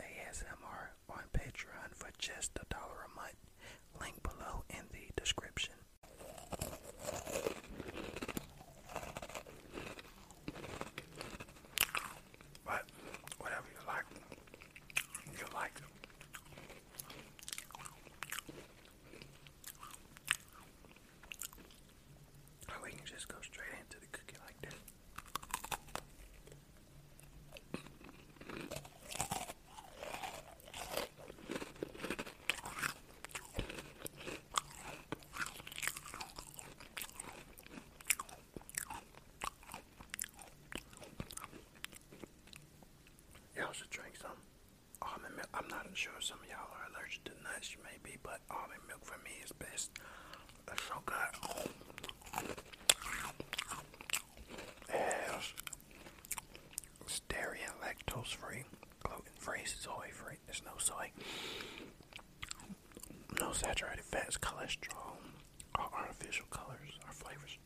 ASMR on Patreon for just a dollar a month. Link below in the description. But whatever you like, you like. Or we can just go straight into the cookie like this. Y'all should drink some almond milk. I'm not sure some of y'all are allergic to nuts. You may be, but almond milk for me is best. It's so good. It's dairy and lactose free, gluten free, soy free. There's no soy. No saturated fats, cholesterol, or artificial colors or flavors.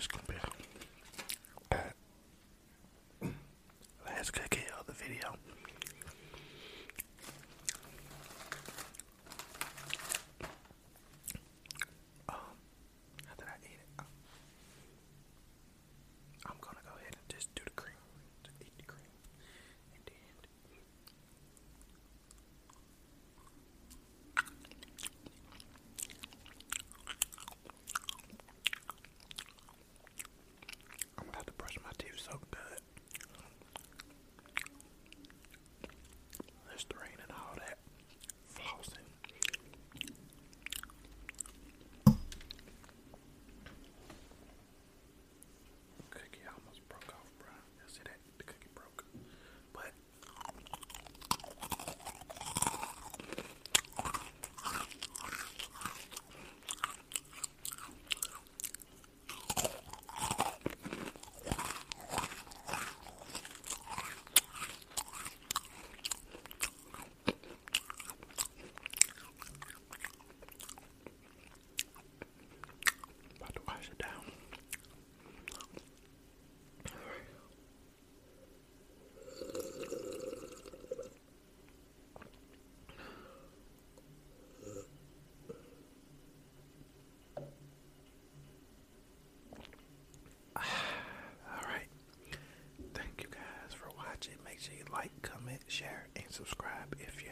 And this gonna be uh, last cookie of the video. sure you like, comment, share, and subscribe if new.